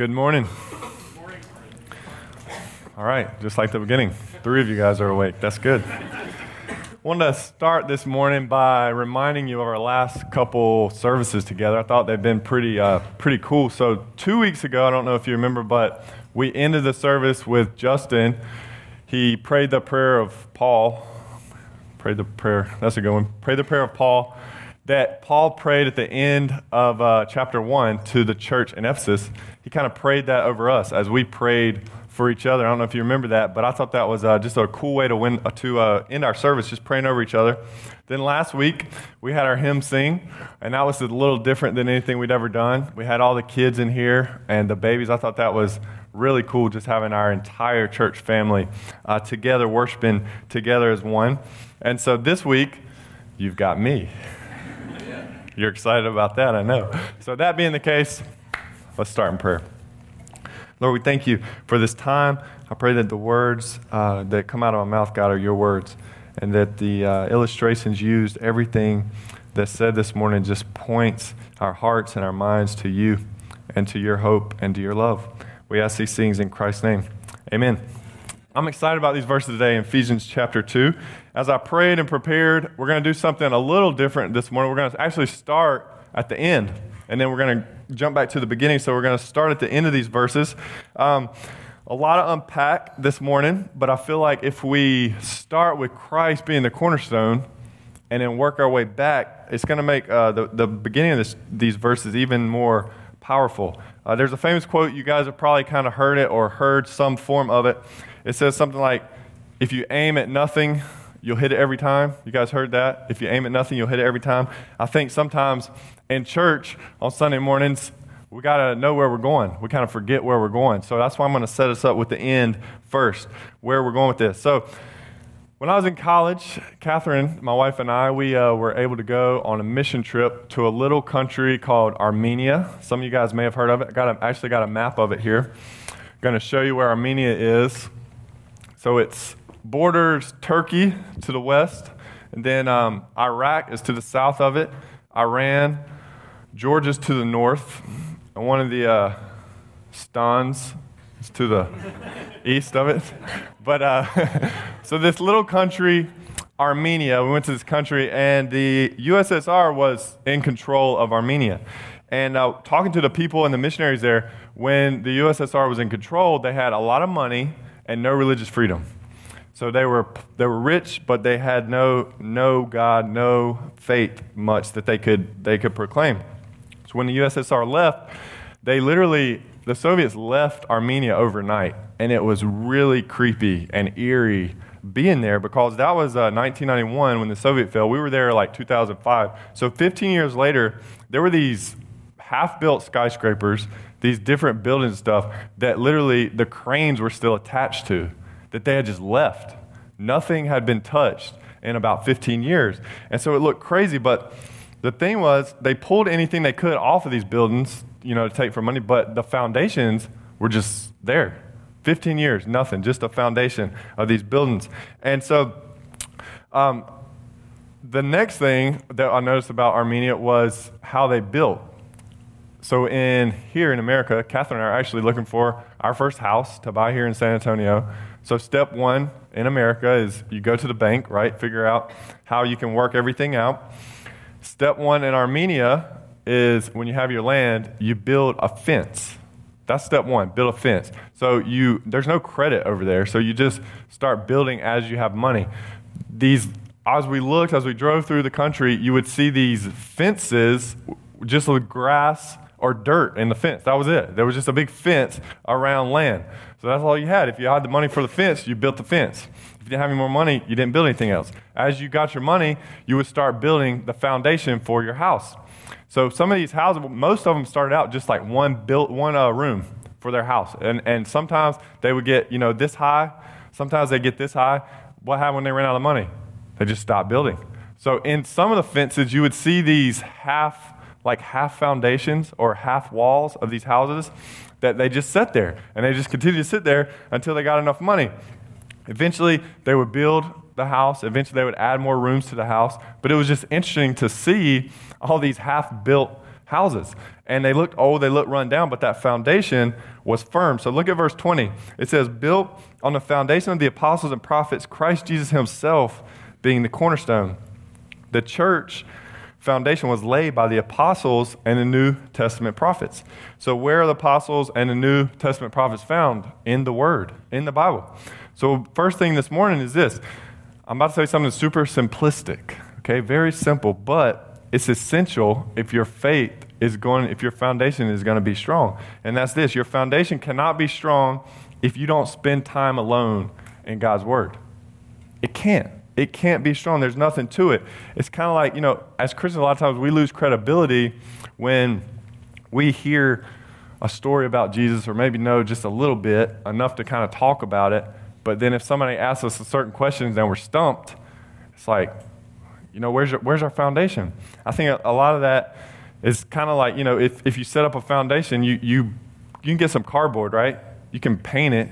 Good morning. All right, just like the beginning, three of you guys are awake. That's good. wanted to start this morning by reminding you of our last couple services together. I thought they've been pretty, uh, pretty cool. So two weeks ago, I don't know if you remember, but we ended the service with Justin. He prayed the prayer of Paul. Prayed the prayer. That's a good one. Prayed the prayer of Paul that Paul prayed at the end of uh, chapter one to the church in Ephesus. He kind of prayed that over us as we prayed for each other. I don't know if you remember that, but I thought that was uh, just a cool way to, win, uh, to uh, end our service, just praying over each other. Then last week, we had our hymn sing, and that was a little different than anything we'd ever done. We had all the kids in here and the babies. I thought that was really cool just having our entire church family uh, together, worshiping together as one. And so this week, you've got me. You're excited about that, I know. So, that being the case, let's start in prayer. Lord, we thank you for this time. I pray that the words uh, that come out of my mouth, God, are your words, and that the uh, illustrations used, everything that's said this morning, just points our hearts and our minds to you and to your hope and to your love. We ask these things in Christ's name. Amen. I'm excited about these verses today in Ephesians chapter 2. As I prayed and prepared, we're going to do something a little different this morning. We're going to actually start at the end, and then we're going to jump back to the beginning. So we're going to start at the end of these verses. Um, a lot to unpack this morning, but I feel like if we start with Christ being the cornerstone and then work our way back, it's going to make uh, the, the beginning of this, these verses even more powerful. Uh, there's a famous quote, you guys have probably kind of heard it or heard some form of it. It says something like, If you aim at nothing, you'll hit it every time. You guys heard that? If you aim at nothing, you'll hit it every time. I think sometimes in church on Sunday mornings, we got to know where we're going. We kind of forget where we're going. So that's why I'm going to set us up with the end first, where we're going with this. So when I was in college, Catherine, my wife, and I, we uh, were able to go on a mission trip to a little country called Armenia. Some of you guys may have heard of it. I got a, actually got a map of it here. I'm going to show you where Armenia is. So it's borders Turkey to the west, and then um, Iraq is to the south of it, Iran, Georgia's to the north, and one of the uh, stans is to the east of it. But uh, so this little country, Armenia, we went to this country, and the USSR was in control of Armenia. And uh, talking to the people and the missionaries there, when the USSR was in control, they had a lot of money and no religious freedom. So they were, they were rich, but they had no, no God, no faith much that they could, they could proclaim. So when the USSR left, they literally, the Soviets left Armenia overnight. And it was really creepy and eerie being there because that was uh, 1991 when the Soviet fell. We were there like 2005. So 15 years later, there were these half built skyscrapers, these different buildings and stuff that literally the cranes were still attached to that they had just left. Nothing had been touched in about 15 years. And so it looked crazy, but the thing was, they pulled anything they could off of these buildings, you know, to take for money, but the foundations were just there. 15 years, nothing, just a foundation of these buildings. And so, um, the next thing that I noticed about Armenia was how they built. So, in here in America, Catherine and I are actually looking for our first house to buy here in San Antonio. So, step one in America is you go to the bank, right? Figure out how you can work everything out. Step one in Armenia is when you have your land, you build a fence. That's step one, build a fence. So you there's no credit over there, so you just start building as you have money. These as we looked, as we drove through the country, you would see these fences just with grass or dirt in the fence. That was it. There was just a big fence around land. So that's all you had. If you had the money for the fence, you built the fence. If you didn't have any more money, you didn't build anything else. As you got your money, you would start building the foundation for your house. So some of these houses, most of them started out just like one built one uh, room for their house, and and sometimes they would get you know this high. Sometimes they get this high. What happened when they ran out of money? They just stopped building. So in some of the fences, you would see these half like half foundations or half walls of these houses that they just sat there and they just continued to sit there until they got enough money. Eventually, they would build the house. Eventually, they would add more rooms to the house. But it was just interesting to see all these half built houses. And they looked old, they looked run down, but that foundation was firm. So look at verse 20. It says, Built on the foundation of the apostles and prophets, Christ Jesus himself being the cornerstone. The church foundation was laid by the apostles and the New Testament prophets. So, where are the apostles and the New Testament prophets found? In the Word, in the Bible. So, first thing this morning is this I'm about to say something super simplistic, okay? Very simple, but it's essential if your faith is going, if your foundation is going to be strong. And that's this your foundation cannot be strong if you don't spend time alone in God's Word. It can't. It can't be strong. There's nothing to it. It's kind of like, you know, as Christians, a lot of times we lose credibility when we hear a story about Jesus or maybe know just a little bit, enough to kind of talk about it. But then if somebody asks us a certain questions and we're stumped, it's like, you know, where's, your, where's our foundation? I think a, a lot of that is kind of like, you know, if, if you set up a foundation, you, you, you can get some cardboard, right? You can paint it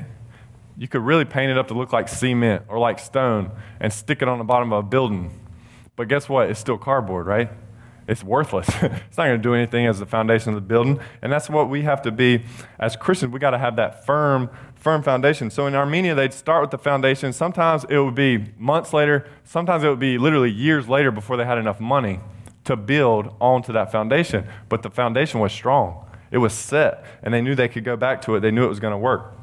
you could really paint it up to look like cement or like stone and stick it on the bottom of a building. But guess what? It's still cardboard, right? It's worthless. it's not going to do anything as the foundation of the building. And that's what we have to be as Christians. We got to have that firm, firm foundation. So in Armenia, they'd start with the foundation. Sometimes it would be months later. Sometimes it would be literally years later before they had enough money to build onto that foundation. But the foundation was strong. It was set, and they knew they could go back to it. They knew it was going to work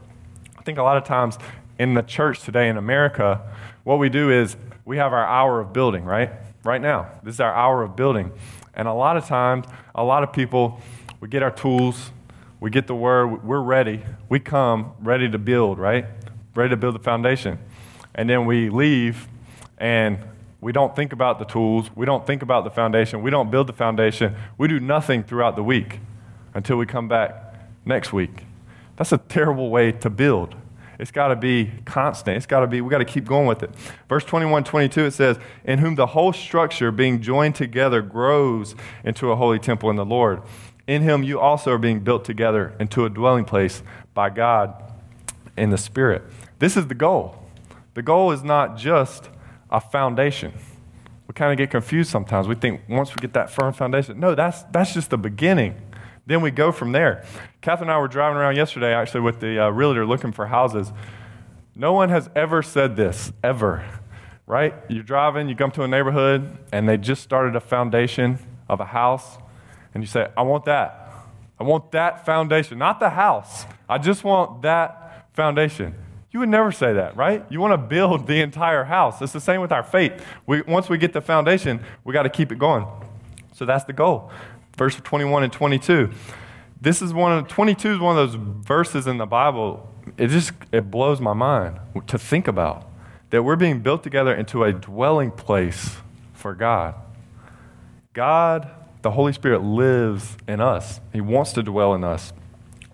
think a lot of times in the church today in America, what we do is we have our hour of building, right? Right now. This is our hour of building. And a lot of times, a lot of people, we get our tools, we get the word, we're ready. We come ready to build, right? Ready to build the foundation. And then we leave and we don't think about the tools, we don't think about the foundation, we don't build the foundation, we do nothing throughout the week until we come back next week. That's a terrible way to build. It's got to be constant. It's got to be, we got to keep going with it. Verse 21, 22, it says, In whom the whole structure being joined together grows into a holy temple in the Lord. In him you also are being built together into a dwelling place by God in the Spirit. This is the goal. The goal is not just a foundation. We kind of get confused sometimes. We think once we get that firm foundation, no, that's, that's just the beginning. Then we go from there. Catherine and I were driving around yesterday, actually, with the uh, realtor looking for houses. No one has ever said this, ever, right? You're driving, you come to a neighborhood, and they just started a foundation of a house, and you say, I want that. I want that foundation, not the house. I just want that foundation. You would never say that, right? You want to build the entire house. It's the same with our faith. We, once we get the foundation, we got to keep it going. So that's the goal verse 21 and 22. This is one of 22 is one of those verses in the Bible. It just it blows my mind to think about that we're being built together into a dwelling place for God. God, the Holy Spirit lives in us. He wants to dwell in us.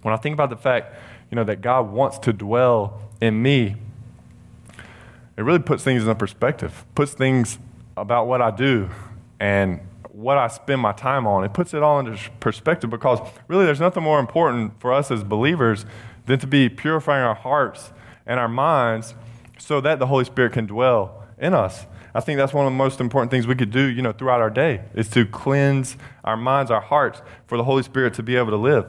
When I think about the fact, you know, that God wants to dwell in me, it really puts things in perspective. Puts things about what I do and what I spend my time on. It puts it all into perspective because really there's nothing more important for us as believers than to be purifying our hearts and our minds so that the Holy Spirit can dwell in us. I think that's one of the most important things we could do, you know, throughout our day is to cleanse our minds, our hearts for the Holy Spirit to be able to live.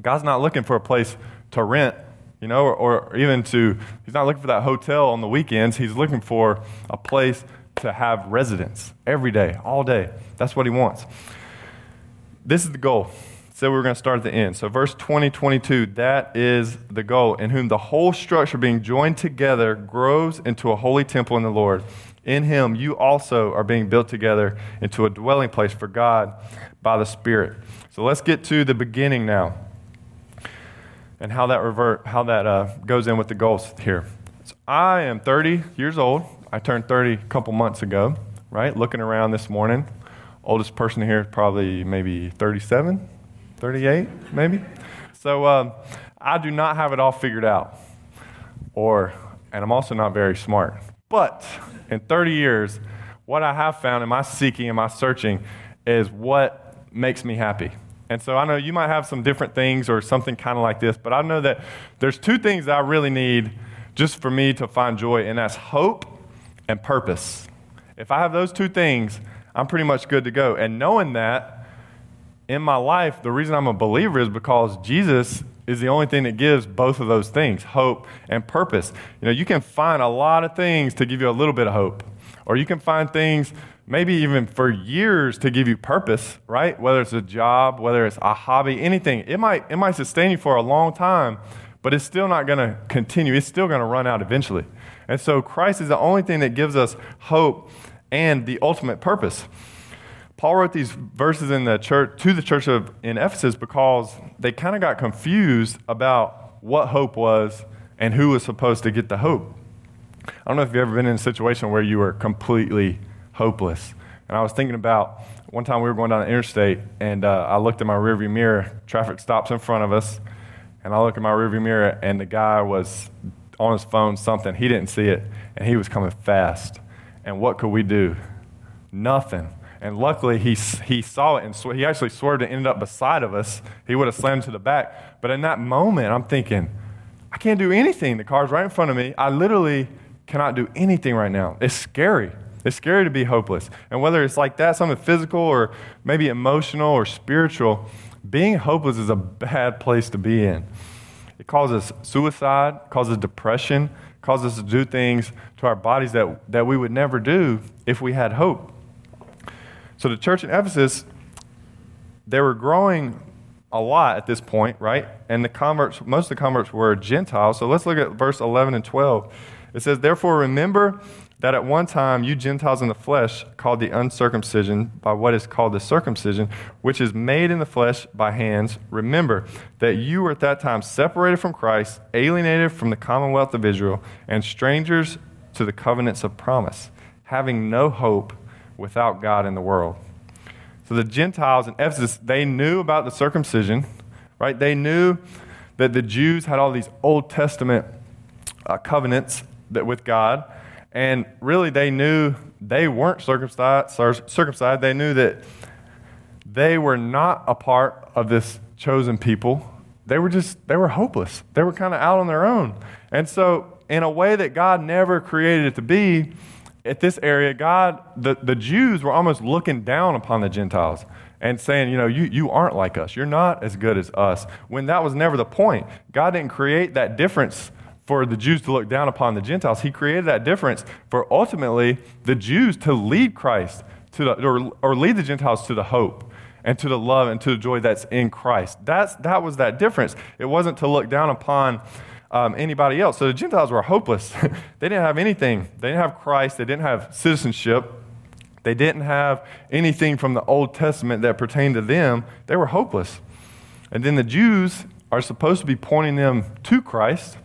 God's not looking for a place to rent, you know, or, or even to, he's not looking for that hotel on the weekends. He's looking for a place to have residence every day, all day. That's what he wants. This is the goal. So we're going to start at the end. So verse 20, 22, that is the goal, in whom the whole structure being joined together grows into a holy temple in the Lord. In him you also are being built together into a dwelling place for God by the Spirit. So let's get to the beginning now and how that revert, how that uh, goes in with the goals here. So I am 30 years old. I turned 30 a couple months ago, right? Looking around this morning. Oldest person here is probably maybe 37, 38, maybe. So um, I do not have it all figured out. Or, and I'm also not very smart. But in 30 years, what I have found in my seeking and my searching is what makes me happy. And so I know you might have some different things or something kind of like this, but I know that there's two things that I really need just for me to find joy, and that's hope and purpose. If I have those two things, I'm pretty much good to go. And knowing that, in my life, the reason I'm a believer is because Jesus is the only thing that gives both of those things hope and purpose. You know, you can find a lot of things to give you a little bit of hope, or you can find things maybe even for years to give you purpose, right? Whether it's a job, whether it's a hobby, anything. It might, it might sustain you for a long time, but it's still not going to continue. It's still going to run out eventually. And so Christ is the only thing that gives us hope and the ultimate purpose. Paul wrote these verses in the church to the church of in Ephesus because they kind of got confused about what hope was and who was supposed to get the hope. I don't know if you've ever been in a situation where you were completely hopeless. And I was thinking about one time we were going down the interstate, and uh, I looked in my rearview mirror. Traffic stops in front of us, and I look in my rearview mirror, and the guy was on his phone something. He didn't see it, and he was coming fast. And what could we do? Nothing. And luckily, he, he saw it, and sw- he actually swerved and ended up beside of us. He would have slammed to the back. But in that moment, I'm thinking, I can't do anything. The car's right in front of me. I literally cannot do anything right now. It's scary. It's scary to be hopeless. And whether it's like that, something physical or maybe emotional or spiritual, being hopeless is a bad place to be in. It causes suicide, causes depression, causes us to do things to our bodies that, that we would never do if we had hope. So the church in Ephesus, they were growing a lot at this point, right? And the converts, most of the converts were Gentiles. So let's look at verse 11 and 12. It says, Therefore, remember that at one time you Gentiles in the flesh called the uncircumcision by what is called the circumcision, which is made in the flesh by hands. Remember that you were at that time separated from Christ, alienated from the commonwealth of Israel, and strangers to the covenants of promise, having no hope without God in the world. So the Gentiles in Ephesus, they knew about the circumcision, right? They knew that the Jews had all these Old Testament uh, covenants that with God and really, they knew they weren't circumcised, circumcised. They knew that they were not a part of this chosen people. They were just, they were hopeless. They were kind of out on their own. And so, in a way that God never created it to be, at this area, God, the, the Jews were almost looking down upon the Gentiles and saying, you know, you, you aren't like us. You're not as good as us. When that was never the point. God didn't create that difference for the Jews to look down upon the Gentiles. He created that difference for ultimately the Jews to lead Christ to the, or, or lead the Gentiles to the hope and to the love and to the joy that's in Christ. That's, that was that difference. It wasn't to look down upon um, anybody else. So the Gentiles were hopeless. they didn't have anything. They didn't have Christ. They didn't have citizenship. They didn't have anything from the Old Testament that pertained to them. They were hopeless. And then the Jews are supposed to be pointing them to Christ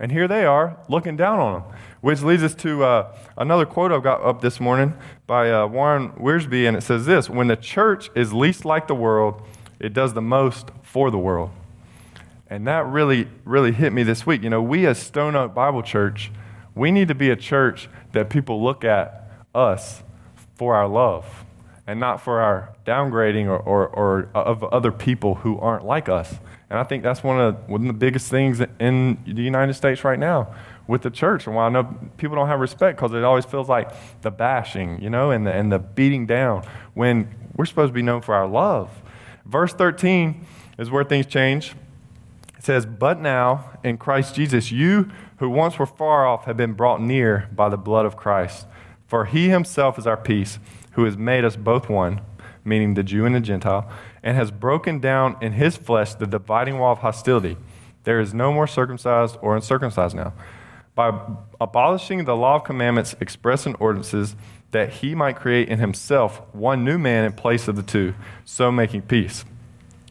and here they are looking down on them, which leads us to uh, another quote I've got up this morning by uh, Warren Wiersbe, and it says this When the church is least like the world, it does the most for the world. And that really, really hit me this week. You know, we as Stone Oak Bible Church, we need to be a church that people look at us for our love and not for our downgrading or, or, or of other people who aren't like us. And I think that's one of, one of the biggest things in the United States right now with the church. And why I know people don't have respect because it always feels like the bashing, you know, and the, and the beating down when we're supposed to be known for our love. Verse 13 is where things change. It says, But now in Christ Jesus, you who once were far off have been brought near by the blood of Christ. For he himself is our peace, who has made us both one, meaning the Jew and the Gentile and has broken down in his flesh the dividing wall of hostility. There is no more circumcised or uncircumcised now. By abolishing the law of commandments expressed in ordinances, that he might create in himself one new man in place of the two, so making peace,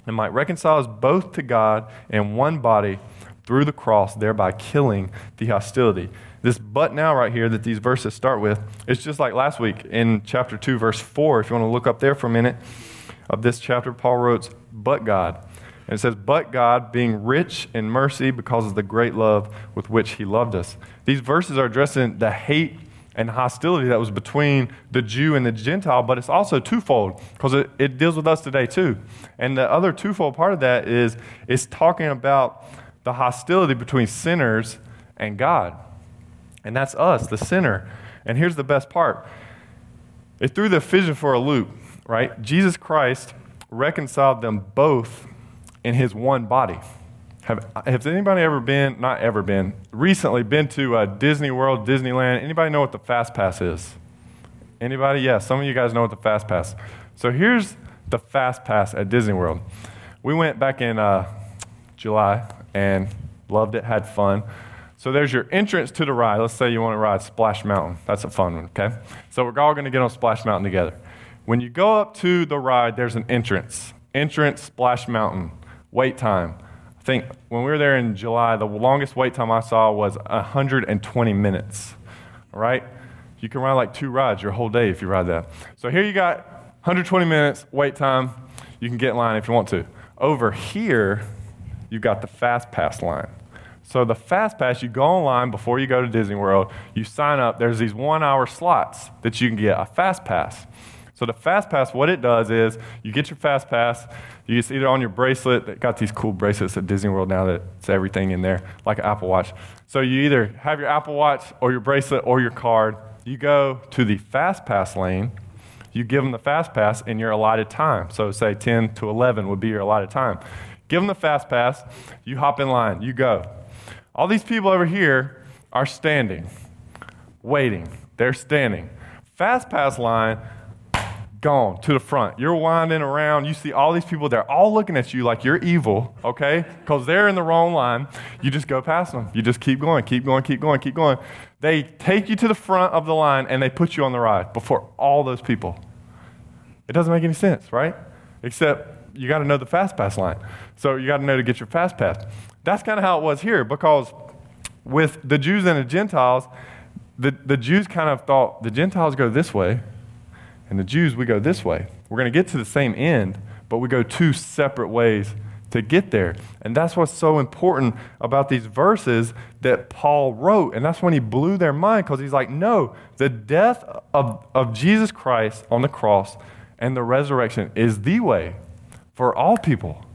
and might reconcile us both to God in one body through the cross, thereby killing the hostility. This but now, right here, that these verses start with, it's just like last week in chapter 2, verse 4. If you want to look up there for a minute, of this chapter, Paul wrote, But God. And it says, But God, being rich in mercy because of the great love with which he loved us. These verses are addressing the hate and hostility that was between the Jew and the Gentile, but it's also twofold because it, it deals with us today too. And the other twofold part of that is it's talking about the hostility between sinners and God. And that's us, the sinner. And here's the best part it threw the vision for a loop right? Jesus Christ reconciled them both in his one body. Have, has anybody ever been, not ever been, recently been to uh, Disney World, Disneyland? Anybody know what the Fast Pass is? Anybody? Yeah, some of you guys know what the Fast Pass. So here's the Fast Pass at Disney World. We went back in uh, July and loved it, had fun. So there's your entrance to the ride. Let's say you want to ride Splash Mountain. That's a fun one, okay? So we're all going to get on Splash Mountain together. When you go up to the ride, there's an entrance. Entrance, Splash Mountain. Wait time. I think when we were there in July, the longest wait time I saw was 120 minutes. All right? You can ride like two rides your whole day if you ride that. So here you got 120 minutes wait time. You can get in line if you want to. Over here, you've got the fast pass line. So the fast pass, you go online before you go to Disney World, you sign up, there's these one hour slots that you can get a fast pass. So the fast pass, what it does is you get your fast pass, you just either on your bracelet, they got these cool bracelets at Disney World now that it's everything in there, like an Apple Watch. So you either have your Apple Watch or your bracelet or your card. You go to the fast pass lane, you give them the fast pass in your allotted time. So say 10 to 11 would be your allotted time. Give them the fast pass, you hop in line, you go. All these people over here are standing, waiting. They're standing. Fast pass line, gone to the front. You're winding around. You see all these people, they're all looking at you like you're evil, okay? Because they're in the wrong line. You just go past them. You just keep going, keep going, keep going, keep going. They take you to the front of the line and they put you on the ride before all those people. It doesn't make any sense, right? Except you got to know the fast pass line. So you got to know to get your fast pass. That's kind of how it was here because with the Jews and the Gentiles, the, the Jews kind of thought the Gentiles go this way, and the Jews, we go this way. We're going to get to the same end, but we go two separate ways to get there. And that's what's so important about these verses that Paul wrote. And that's when he blew their mind because he's like, no, the death of, of Jesus Christ on the cross and the resurrection is the way for all people.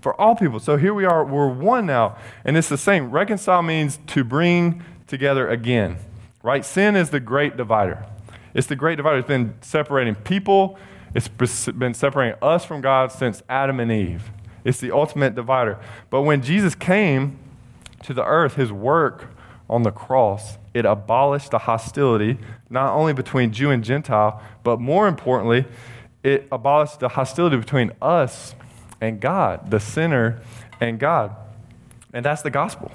For all people. So here we are, we're one now. And it's the same. Reconcile means to bring together again, right? Sin is the great divider. It's the great divider. It's been separating people, it's been separating us from God since Adam and Eve. It's the ultimate divider. But when Jesus came to the earth, his work on the cross, it abolished the hostility, not only between Jew and Gentile, but more importantly, it abolished the hostility between us and God, the sinner and God. And that's the gospel.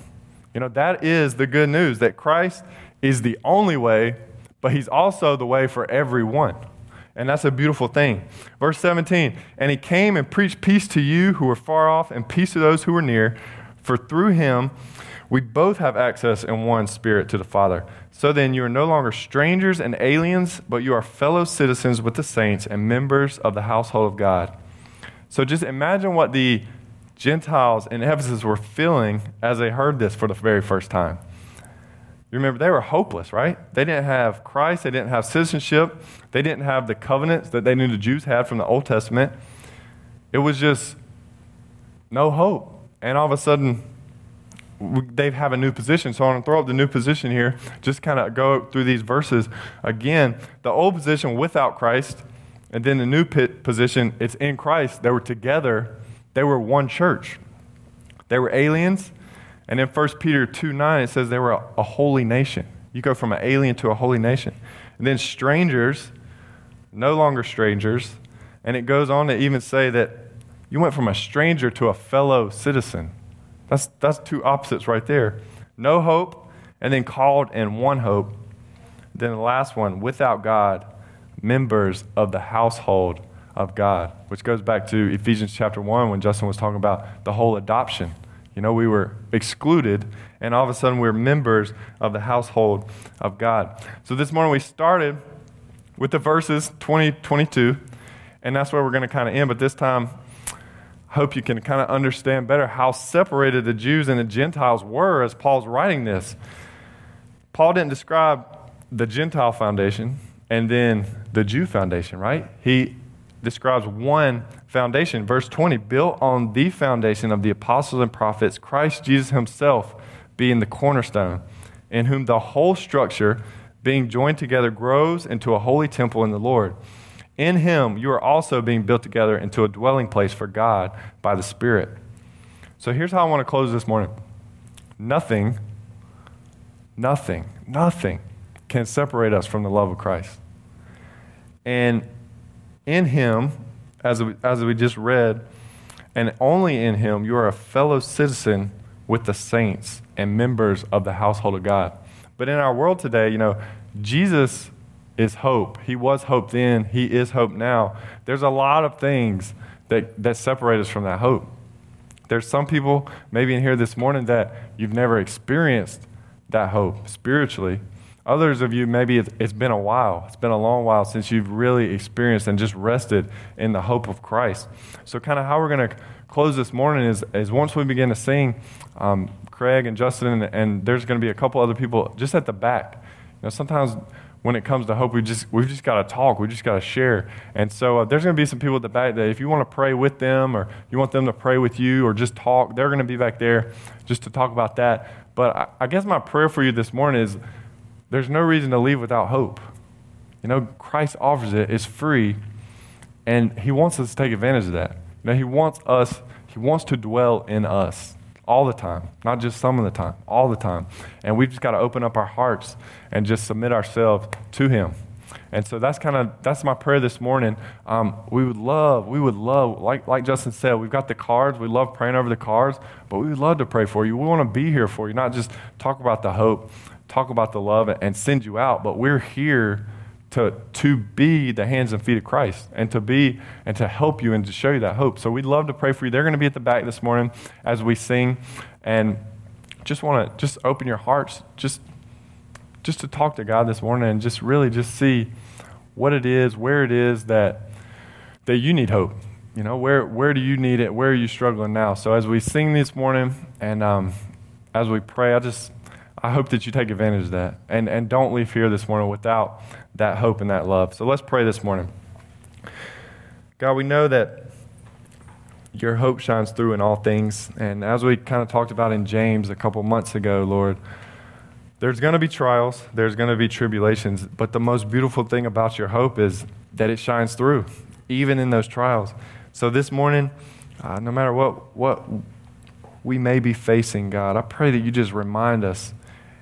You know, that is the good news that Christ is the only way but he's also the way for everyone. And that's a beautiful thing. Verse 17, and he came and preached peace to you who were far off and peace to those who were near, for through him we both have access in one spirit to the Father. So then you are no longer strangers and aliens, but you are fellow citizens with the saints and members of the household of God. So just imagine what the Gentiles in Ephesus were feeling as they heard this for the very first time. You remember, they were hopeless, right? They didn't have Christ, they didn't have citizenship, they didn't have the covenants that they knew the Jews had from the Old Testament. It was just no hope. And all of a sudden, they have a new position. So I want to throw up the new position here, just kind of go through these verses again. The old position without Christ, and then the new position, it's in Christ. They were together, they were one church. They were aliens, and in 1 Peter 2 9, it says they were a, a holy nation. You go from an alien to a holy nation. And then strangers, no longer strangers. And it goes on to even say that you went from a stranger to a fellow citizen. That's, that's two opposites right there. No hope, and then called in one hope. Then the last one, without God, members of the household of God, which goes back to Ephesians chapter 1 when Justin was talking about the whole adoption. You know, we were excluded, and all of a sudden we're members of the household of God. So this morning we started with the verses 20, 22, and that's where we're going to kind of end. But this time, I hope you can kind of understand better how separated the Jews and the Gentiles were as Paul's writing this. Paul didn't describe the Gentile foundation and then the Jew foundation, right? He describes one foundation. Verse 20 built on the foundation of the apostles and prophets, Christ Jesus himself being the cornerstone, in whom the whole structure, being joined together, grows into a holy temple in the Lord. In him, you are also being built together into a dwelling place for God by the Spirit. So here's how I want to close this morning nothing, nothing, nothing can separate us from the love of Christ. And in him, as we, as we just read, and only in him, you are a fellow citizen with the saints and members of the household of God. But in our world today, you know, Jesus is hope. He was hope then, He is hope now. There's a lot of things that, that separate us from that hope. There's some people, maybe in here this morning, that you've never experienced that hope spiritually. Others of you, maybe it's, it's been a while. It's been a long while since you've really experienced and just rested in the hope of Christ. So, kind of how we're going to close this morning is, is once we begin to sing, um, Craig and Justin, and, and there's going to be a couple other people just at the back. You know, sometimes when it comes to hope, we just we've just got to talk. We just got to share. And so uh, there's going to be some people at the back that if you want to pray with them, or you want them to pray with you, or just talk, they're going to be back there just to talk about that. But I, I guess my prayer for you this morning is there's no reason to leave without hope. You know, Christ offers it. It's free, and He wants us to take advantage of that. You know, He wants us. He wants to dwell in us all the time, not just some of the time, all the time. And we've just got to open up our hearts and just submit ourselves to Him. And so that's kind of that's my prayer this morning. Um, we would love, we would love, like like Justin said, we've got the cards. We love praying over the cards, but we would love to pray for you. We want to be here for you, not just talk about the hope, talk about the love, and send you out. But we're here to, to be the hands and feet of Christ and to be and to help you and to show you that hope. So we'd love to pray for you. They're going to be at the back this morning as we sing and just want to just open your hearts just just to talk to God this morning and just really just see what it is, where it is that that you need hope. You know, where where do you need it? Where are you struggling now? So as we sing this morning and um, as we pray, I just I hope that you take advantage of that and, and don't leave here this morning without that hope and that love. So let's pray this morning. God, we know that your hope shines through in all things. And as we kind of talked about in James a couple months ago, Lord, there's going to be trials, there's going to be tribulations, but the most beautiful thing about your hope is that it shines through, even in those trials. So this morning, uh, no matter what, what we may be facing, God, I pray that you just remind us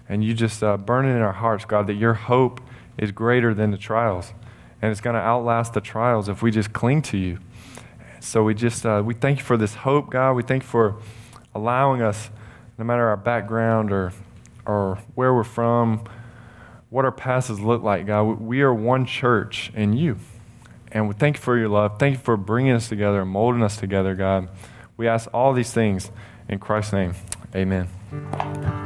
and you just uh, burn it in our hearts, God, that your hope is greater than the trials. And it's going to outlast the trials if we just cling to you. So we just, uh, we thank you for this hope, God. We thank you for allowing us, no matter our background or, or where we're from, what our passes look like, God. We are one church in you. And we thank you for your love. Thank you for bringing us together and molding us together, God. We ask all these things in Christ's name. Amen.